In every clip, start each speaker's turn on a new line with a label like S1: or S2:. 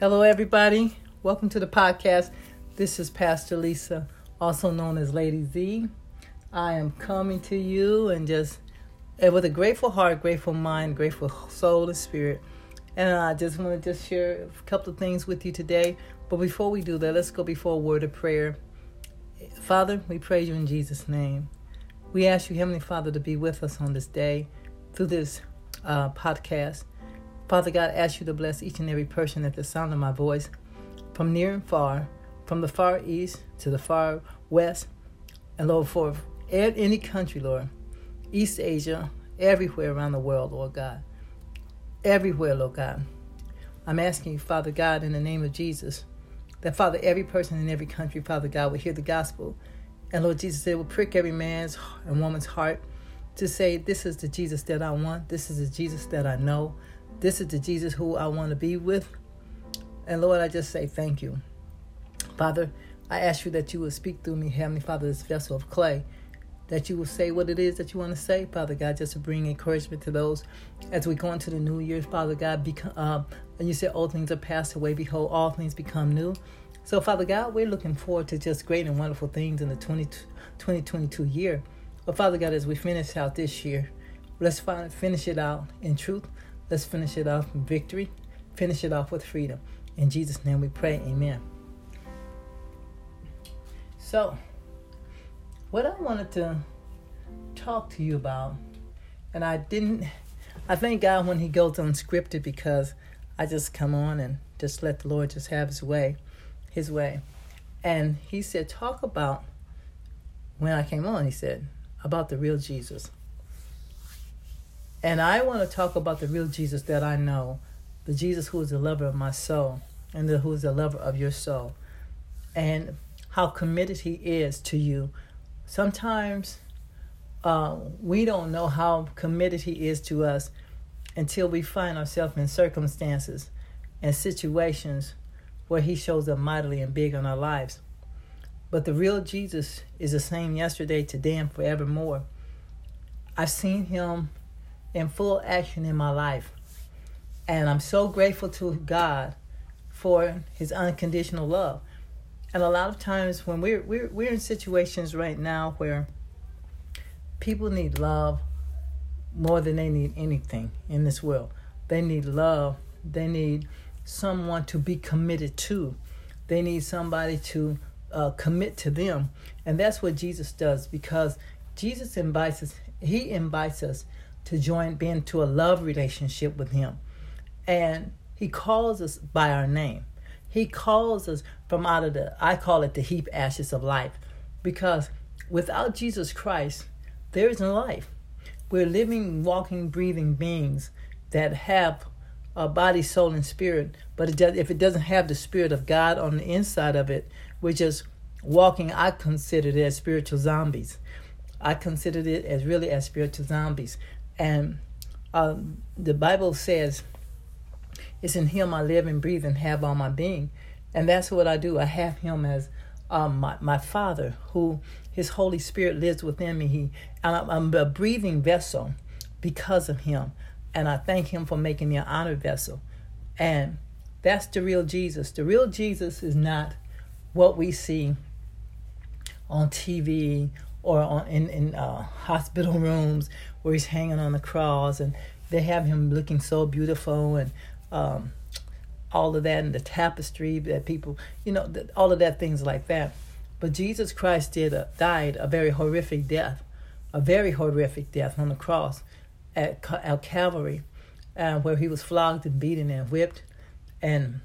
S1: Hello, everybody. Welcome to the podcast. This is Pastor Lisa, also known as Lady Z. I am coming to you and just and with a grateful heart, grateful mind, grateful soul and spirit. And I just want to just share a couple of things with you today. But before we do that, let's go before a word of prayer. Father, we praise you in Jesus' name. We ask you, Heavenly Father, to be with us on this day through this uh, podcast. Father God, ask you to bless each and every person at the sound of my voice, from near and far, from the far east to the far west, and Lord, for any country, Lord, East Asia, everywhere around the world, Lord God. Everywhere, Lord God. I'm asking you, Father God, in the name of Jesus, that Father, every person in every country, Father God, will hear the gospel. And Lord Jesus, it will prick every man's and woman's heart to say, This is the Jesus that I want. This is the Jesus that I know. This is the Jesus who I want to be with. And Lord, I just say thank you. Father, I ask you that you will speak through me, Heavenly Father, this vessel of clay, that you will say what it is that you want to say, Father God, just to bring encouragement to those as we go into the new year, Father God. Uh, and you said, All things are passed away, behold, all things become new. So, Father God, we're looking forward to just great and wonderful things in the 20, 2022 year. But, Father God, as we finish out this year, let's finish it out in truth. Let's finish it off with victory. Finish it off with freedom. In Jesus' name we pray. Amen. So, what I wanted to talk to you about, and I didn't, I thank God when He goes unscripted because I just come on and just let the Lord just have His way, His way. And He said, talk about, when I came on, He said, about the real Jesus. And I want to talk about the real Jesus that I know, the Jesus who is the lover of my soul and the, who is the lover of your soul, and how committed he is to you. Sometimes uh, we don't know how committed he is to us until we find ourselves in circumstances and situations where he shows up mightily and big in our lives. But the real Jesus is the same yesterday, today, and forevermore. I've seen him in full action in my life. And I'm so grateful to God for his unconditional love. And a lot of times when we're we're we're in situations right now where people need love more than they need anything in this world. They need love. They need someone to be committed to. They need somebody to uh, commit to them, and that's what Jesus does because Jesus invites us. He invites us to join, be into a love relationship with Him. And He calls us by our name. He calls us from out of the, I call it the heap ashes of life. Because without Jesus Christ, there is no life. We're living, walking, breathing beings that have a body, soul, and spirit. But it does, if it doesn't have the spirit of God on the inside of it, we're just walking. I consider it as spiritual zombies. I consider it as really as spiritual zombies. And um, the Bible says, it's in Him I live and breathe and have all my being. And that's what I do. I have Him as um, my, my Father, who His Holy Spirit lives within me. He, and I'm, I'm a breathing vessel because of Him. And I thank Him for making me an honored vessel. And that's the real Jesus. The real Jesus is not what we see on TV or on, in, in uh, hospital rooms where he's hanging on the cross and they have him looking so beautiful and um, all of that and the tapestry that people, you know, all of that things like that. But Jesus Christ did a, died a very horrific death, a very horrific death on the cross at, at Calvary, uh, where he was flogged and beaten and whipped and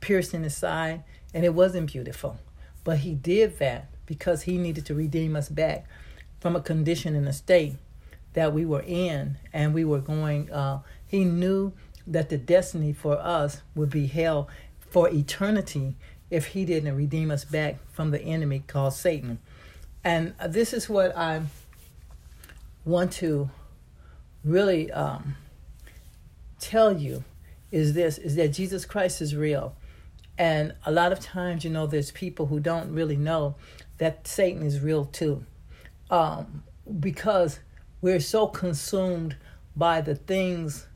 S1: pierced in his side, and it wasn't beautiful. But he did that because he needed to redeem us back from a condition and a state that we were in and we were going uh, he knew that the destiny for us would be hell for eternity if he didn't redeem us back from the enemy called satan. And this is what i want to really um, tell you is this is that jesus christ is real and a lot of times you know there's people who don't really know that Satan is real too. Um, because we're so consumed by the things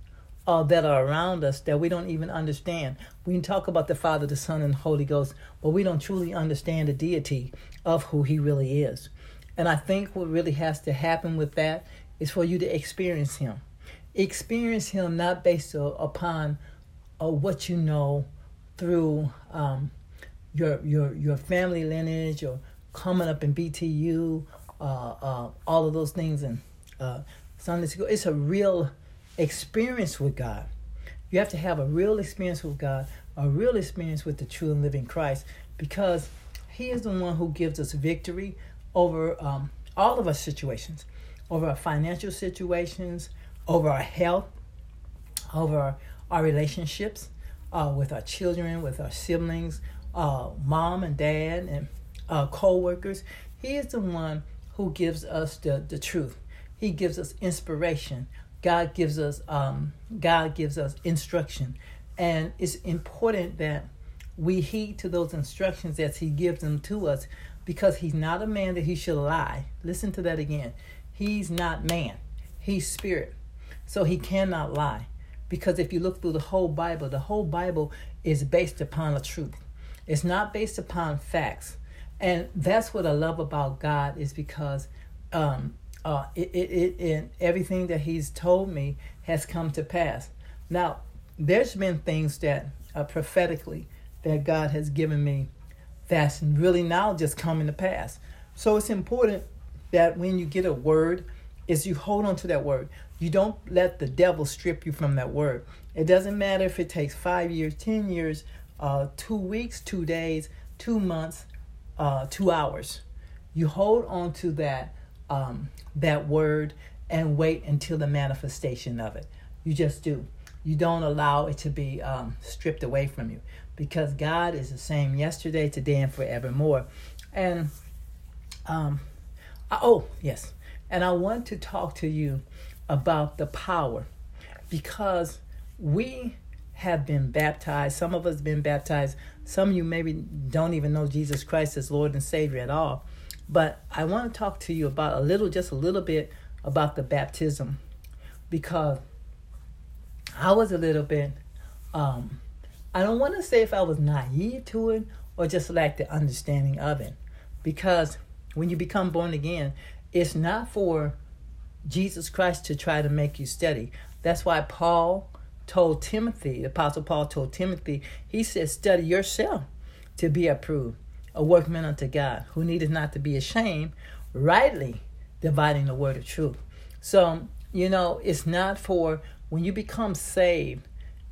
S1: uh, that are around us that we don't even understand. We can talk about the Father, the Son, and the Holy Ghost, but we don't truly understand the deity of who He really is. And I think what really has to happen with that is for you to experience Him. Experience Him not based upon uh, what you know through um, your your your family lineage or coming up in BTU, uh, uh, all of those things, and uh, Sunday school. It's a real experience with God. You have to have a real experience with God, a real experience with the true and living Christ, because He is the one who gives us victory over um, all of our situations, over our financial situations, over our health, over our, our relationships uh, with our children, with our siblings, uh, mom and dad, and uh, co workers. He is the one who gives us the, the truth. He gives us inspiration. God gives us um, God gives us instruction, and it's important that we heed to those instructions as He gives them to us, because He's not a man that He should lie. Listen to that again. He's not man. He's spirit, so He cannot lie. Because if you look through the whole Bible, the whole Bible is based upon a truth. It's not based upon facts, and that's what I love about God is because um, uh, it, it, it, everything that he's told me has come to pass. Now, there's been things that uh, prophetically that God has given me that's really now just coming to pass. So it's important that when you get a word, is you hold on to that word. You don't let the devil strip you from that word. It doesn't matter if it takes five years, ten years, uh, two weeks, two days, two months, uh, two hours. You hold on to that um, that word and wait until the manifestation of it. You just do. You don't allow it to be um, stripped away from you because God is the same yesterday, today, and forevermore. And um, oh yes, and I want to talk to you about the power because we have been baptized. Some of us been baptized. Some of you maybe don't even know Jesus Christ as Lord and Savior at all. But I want to talk to you about a little, just a little bit about the baptism because I was a little bit, um, I don't want to say if I was naive to it or just lacked the understanding of it. Because when you become born again, it's not for Jesus Christ to try to make you study. That's why Paul told Timothy, the Apostle Paul told Timothy, he said, study yourself to be approved a workman unto God, who needed not to be ashamed, rightly dividing the word of truth. So, you know, it's not for when you become saved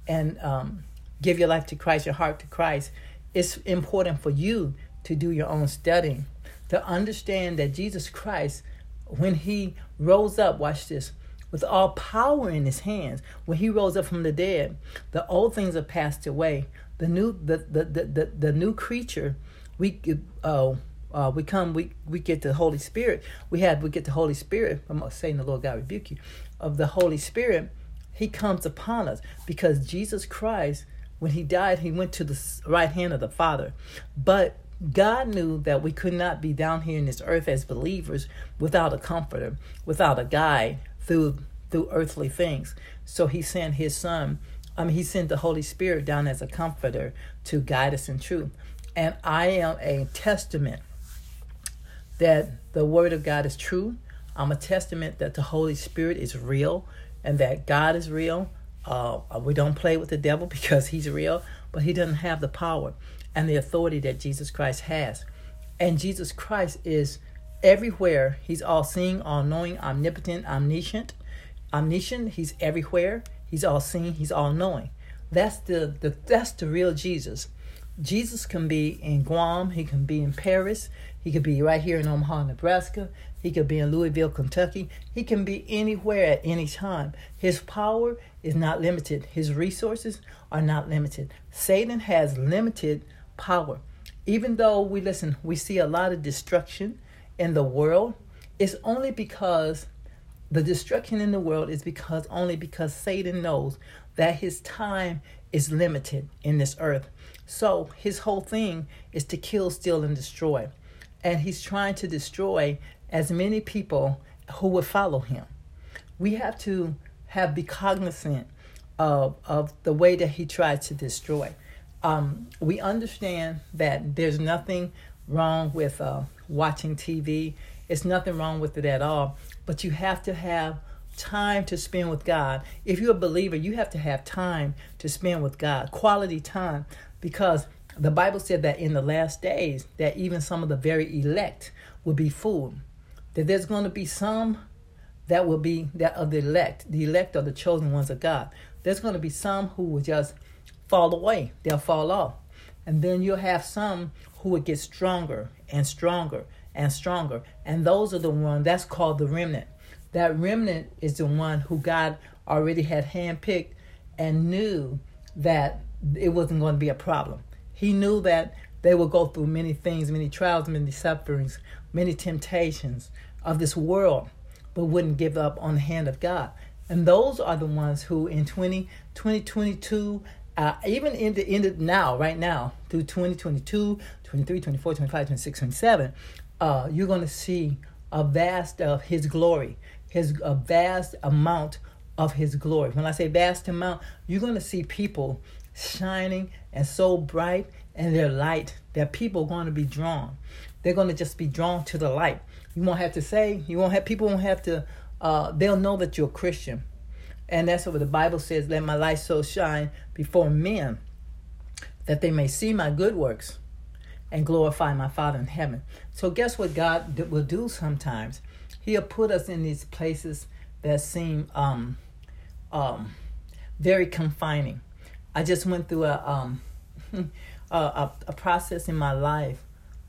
S1: and um, give your life to Christ, your heart to Christ, it's important for you to do your own studying, to understand that Jesus Christ, when he rose up, watch this, with all power in his hands, when he rose up from the dead, the old things are passed away. The new the the, the, the, the new creature we uh, uh, we come, we, we get the Holy Spirit. We have, we get the Holy Spirit. I'm not saying the Lord God rebuke you. Of the Holy Spirit, He comes upon us because Jesus Christ, when He died, He went to the right hand of the Father. But God knew that we could not be down here in this earth as believers without a comforter, without a guide through through earthly things. So He sent His Son. I mean, He sent the Holy Spirit down as a comforter to guide us in truth. And I am a testament that the Word of God is true. I'm a testament that the Holy Spirit is real and that God is real. Uh, we don't play with the devil because he's real, but he doesn't have the power and the authority that Jesus Christ has. And Jesus Christ is everywhere. He's all seeing, all knowing, omnipotent, omniscient. Omniscient, he's everywhere. He's all seeing, he's all knowing. That's the, the that's the real Jesus. Jesus can be in Guam, he can be in Paris, he could be right here in Omaha, Nebraska, he could be in Louisville, Kentucky. He can be anywhere at any time. His power is not limited, his resources are not limited. Satan has limited power. Even though we listen, we see a lot of destruction in the world, it's only because the destruction in the world is because only because Satan knows that his time is limited in this earth. So his whole thing is to kill, steal, and destroy. And he's trying to destroy as many people who would follow him. We have to have be cognizant of of the way that he tries to destroy. Um, we understand that there's nothing wrong with uh, watching TV. It's nothing wrong with it at all. But you have to have time to spend with God. If you're a believer, you have to have time to spend with God, quality time, because the Bible said that in the last days that even some of the very elect will be fooled. That there's going to be some that will be that of the elect. The elect are the chosen ones of God. There's going to be some who will just fall away. They'll fall off. And then you'll have some who will get stronger and stronger and stronger. And those are the ones that's called the remnant. That remnant is the one who God already had handpicked and knew that it wasn't going to be a problem. He knew that they would go through many things, many trials, many sufferings, many temptations of this world, but wouldn't give up on the hand of God. And those are the ones who in 20, 2022, uh, even in the end of now, right now, through 2022, 23, 24, 25, 26, 27, uh, you're going to see a vast of His glory, His a vast amount of His glory. When I say vast amount, you're going to see people shining and so bright and their light that people are going to be drawn. They're going to just be drawn to the light. You won't have to say, you won't have, people won't have to, uh, they'll know that you're a Christian. And that's what the Bible says, let my light so shine before men that they may see my good works and glorify my Father in heaven. So guess what God will do sometimes? He'll put us in these places that seem um, um, very confining. I just went through a um, a, a, process in my life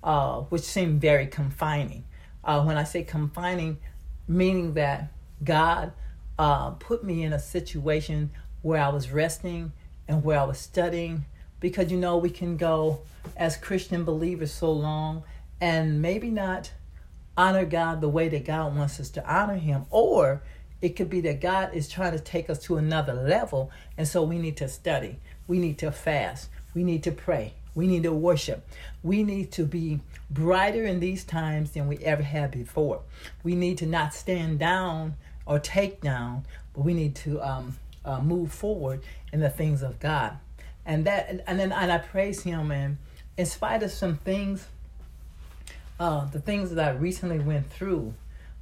S1: uh, which seemed very confining. Uh, when I say confining, meaning that God uh, put me in a situation where I was resting and where I was studying, because you know we can go as Christian believers so long and maybe not honor God the way that God wants us to honor Him, or it could be that God is trying to take us to another level, and so we need to study. We need to fast. We need to pray. We need to worship. We need to be brighter in these times than we ever had before. We need to not stand down or take down, but we need to um, uh, move forward in the things of God. And that, and then, and I praise Him. And in spite of some things, uh, the things that I recently went through,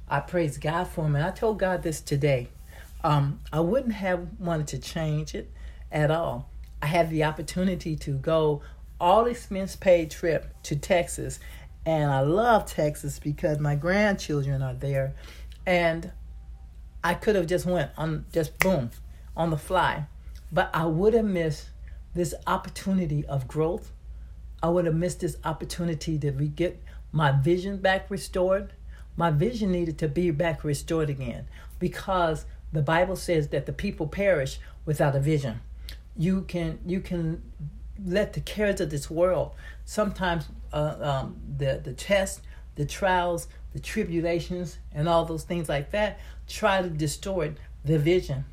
S1: I praise God for them. And I told God this today. Um, I wouldn't have wanted to change it at all. I had the opportunity to go all expense paid trip to Texas. And I love Texas because my grandchildren are there. And I could have just went on just boom on the fly. But I would have missed this opportunity of growth. I would have missed this opportunity to re- get my vision back restored. My vision needed to be back restored again because the Bible says that the people perish without a vision you can you can let the cares of this world sometimes uh, um, the the tests the trials the tribulations and all those things like that try to distort the vision.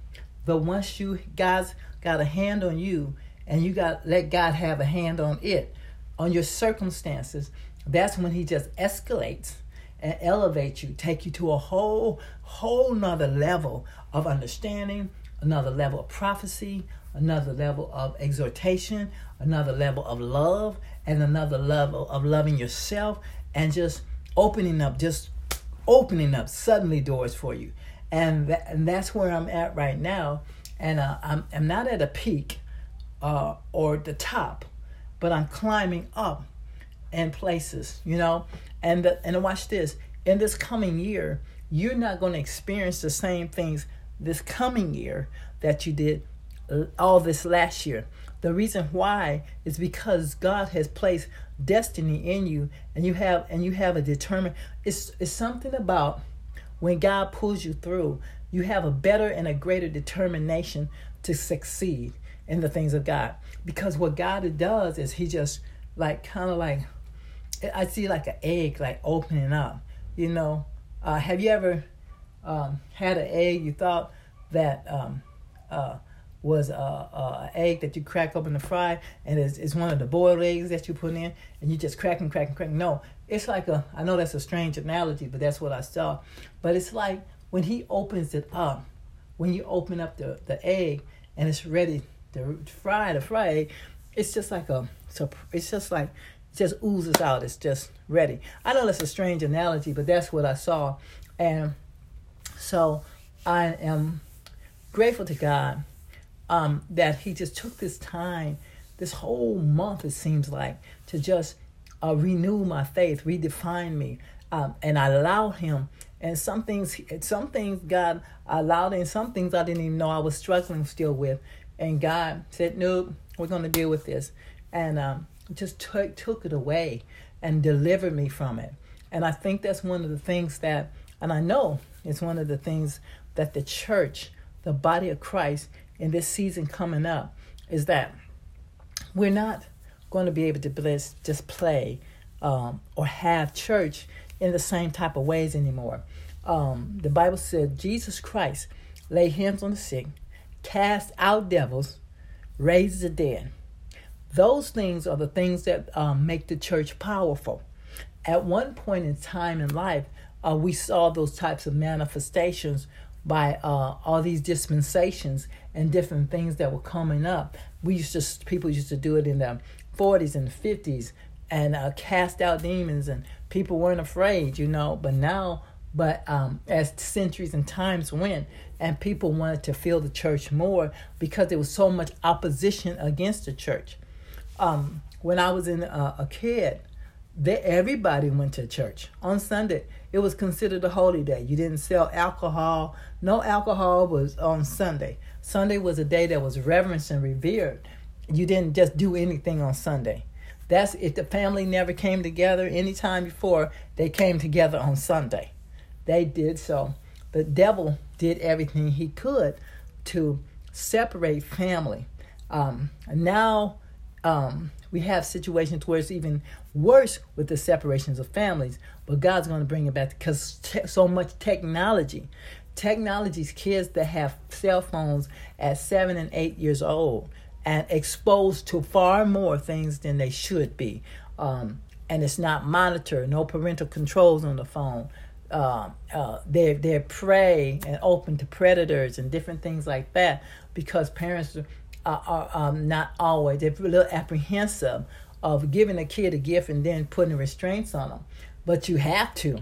S1: But once you God's got a hand on you and you got let god have a hand on it on your circumstances that's when he just escalates and elevates you take you to a whole whole nother level of understanding another level of prophecy another level of exhortation, another level of love, and another level of loving yourself and just opening up, just opening up suddenly doors for you. And, that, and that's where I'm at right now. And uh, I'm, I'm not at a peak uh, or the top, but I'm climbing up in places, you know. And, the, and watch this in this coming year, you're not going to experience the same things this coming year that you did all this last year. The reason why is because God has placed destiny in you and you have and you have a determined it's it's something about when God pulls you through, you have a better and a greater determination to succeed in the things of God. Because what God does is he just like kind of like I see like an egg like opening up. You know, uh, have you ever um, had an egg you thought that um, uh, was a, a, egg that you crack open the fry, and it's, it's one of the boiled eggs that you put in, and you just crack and crack and crack. No, it's like a. I know that's a strange analogy, but that's what I saw. But it's like when he opens it up, when you open up the the egg, and it's ready to fry to fry. It's just like a it's just like it just oozes out. It's just ready. I know that's a strange analogy, but that's what I saw, and so I am grateful to God um, that He just took this time, this whole month it seems like, to just uh, renew my faith, redefine me, um, and I allowed Him. And some things, some things God allowed, and some things I didn't even know I was struggling still with. And God said, "No, we're going to deal with this," and um, just took took it away and delivered me from it. And I think that's one of the things that, and I know it's one of the things that the church, the body of Christ, in this season coming up, is that we're not going to be able to bless, just play um, or have church in the same type of ways anymore. Um, the Bible said Jesus Christ lay hands on the sick, cast out devils, raise the dead. Those things are the things that um, make the church powerful. At one point in time in life, uh, we saw those types of manifestations by uh, all these dispensations and different things that were coming up. We used to people used to do it in the 40s and 50s and uh, cast out demons and people weren't afraid, you know. But now, but um, as centuries and times went, and people wanted to feel the church more because there was so much opposition against the church. Um, when I was in uh, a kid, they, everybody went to church on Sunday. It was considered a holy day. You didn't sell alcohol. No alcohol was on Sunday. Sunday was a day that was reverenced and revered. You didn't just do anything on Sunday. That's if the family never came together any time before, they came together on Sunday. They did so. The devil did everything he could to separate family. Um, now um, we have situations where it's even worse with the separations of families, but God's going to bring it back because te- so much technology. Technology's kids that have cell phones at seven and eight years old and exposed to far more things than they should be. Um, and it's not monitored, no parental controls on the phone. Uh, uh, they're, they're prey and open to predators and different things like that because parents are, are um, not always, they're a little apprehensive of giving a kid a gift and then putting restraints on them. But you have to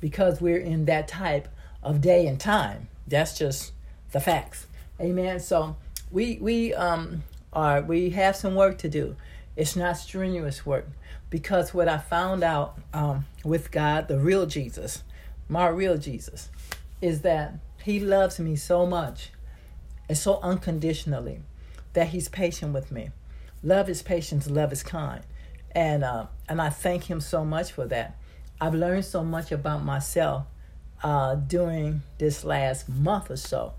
S1: because we're in that type of day and time. That's just the facts. Amen. So we we um are we have some work to do. It's not strenuous work because what I found out um, with God, the real Jesus, my real Jesus, is that He loves me so much and so unconditionally that He's patient with me. Love is patience, love is kind, and uh, and I thank Him so much for that. I've learned so much about myself uh, during this last month or so,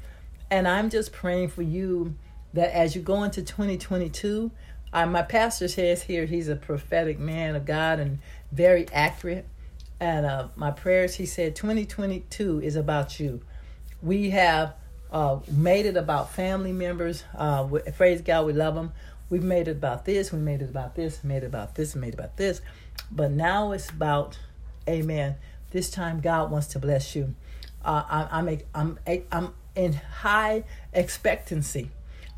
S1: and I'm just praying for you that as you go into 2022, uh, my pastor says here he's a prophetic man of God and very accurate. And uh, my prayers, he said, 2022 is about you. We have uh, made it about family members. Uh, praise God, we love them. We've made it about this, we made it about this, made it about this, made it about this. But now it's about, amen, this time God wants to bless you. Uh, I, I'm, I'm, I'm in high expectancy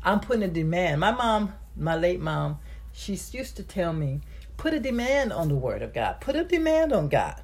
S1: I'm putting a demand. My mom, my late mom, she used to tell me, put a demand on the word of God. Put a demand on God.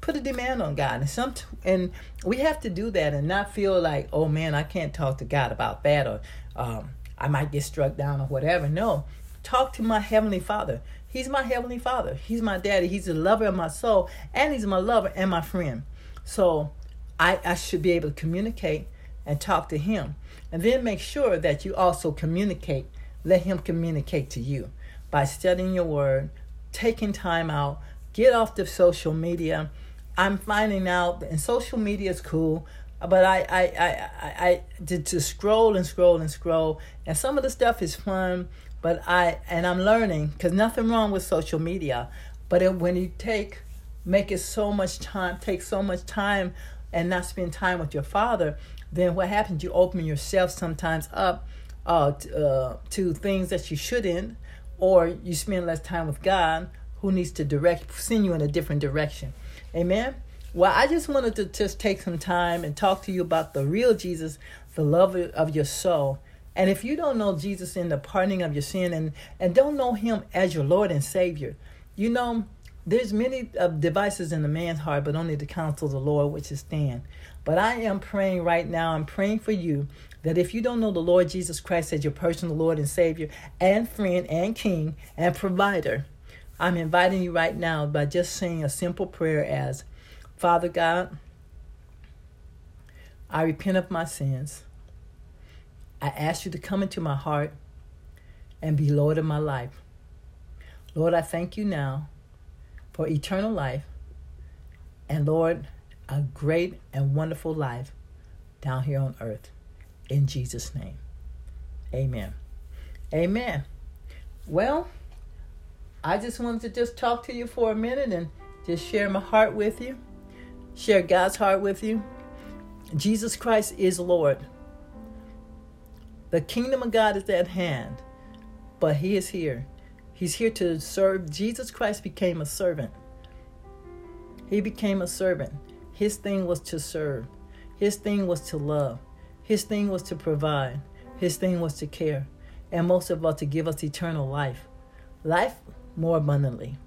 S1: Put a demand on God. And some and we have to do that and not feel like, oh man, I can't talk to God about that or um, I might get struck down or whatever. No. Talk to my heavenly father. He's my heavenly father. He's my daddy. He's the lover of my soul. And he's my lover and my friend. So I, I should be able to communicate and talk to him. And then make sure that you also communicate, let Him communicate to you by studying your word, taking time out, get off the social media. I'm finding out, and social media is cool, but I, I, I, I, I did to scroll and scroll and scroll, and some of the stuff is fun, but I, and I'm learning, because nothing wrong with social media, but it, when you take, make it so much time, take so much time and not spend time with your father, then what happens? You open yourself sometimes up uh, to, uh, to things that you shouldn't, or you spend less time with God, who needs to direct, send you in a different direction. Amen. Well, I just wanted to just take some time and talk to you about the real Jesus, the love of your soul, And if you don't know Jesus in the pardoning of your sin and, and don't know him as your Lord and Savior, you know, there's many uh, devices in the man's heart, but only the counsel of the Lord which is stand. But I am praying right now, I'm praying for you that if you don't know the Lord Jesus Christ as your personal Lord and Savior and friend and King and provider, I'm inviting you right now by just saying a simple prayer as Father God, I repent of my sins. I ask you to come into my heart and be Lord of my life. Lord, I thank you now for eternal life and, Lord, a great and wonderful life down here on earth. In Jesus' name. Amen. Amen. Well, I just wanted to just talk to you for a minute and just share my heart with you, share God's heart with you. Jesus Christ is Lord. The kingdom of God is at hand, but He is here. He's here to serve. Jesus Christ became a servant. He became a servant. His thing was to serve, His thing was to love, His thing was to provide, His thing was to care, and most of all, to give us eternal life. Life more abundantly.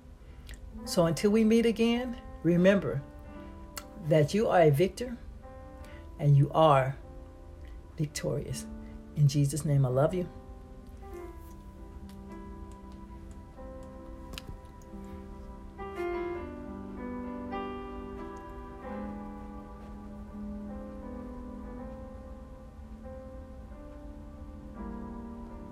S1: So until we meet again, remember that you are a victor and you are victorious. In Jesus' name, I love you.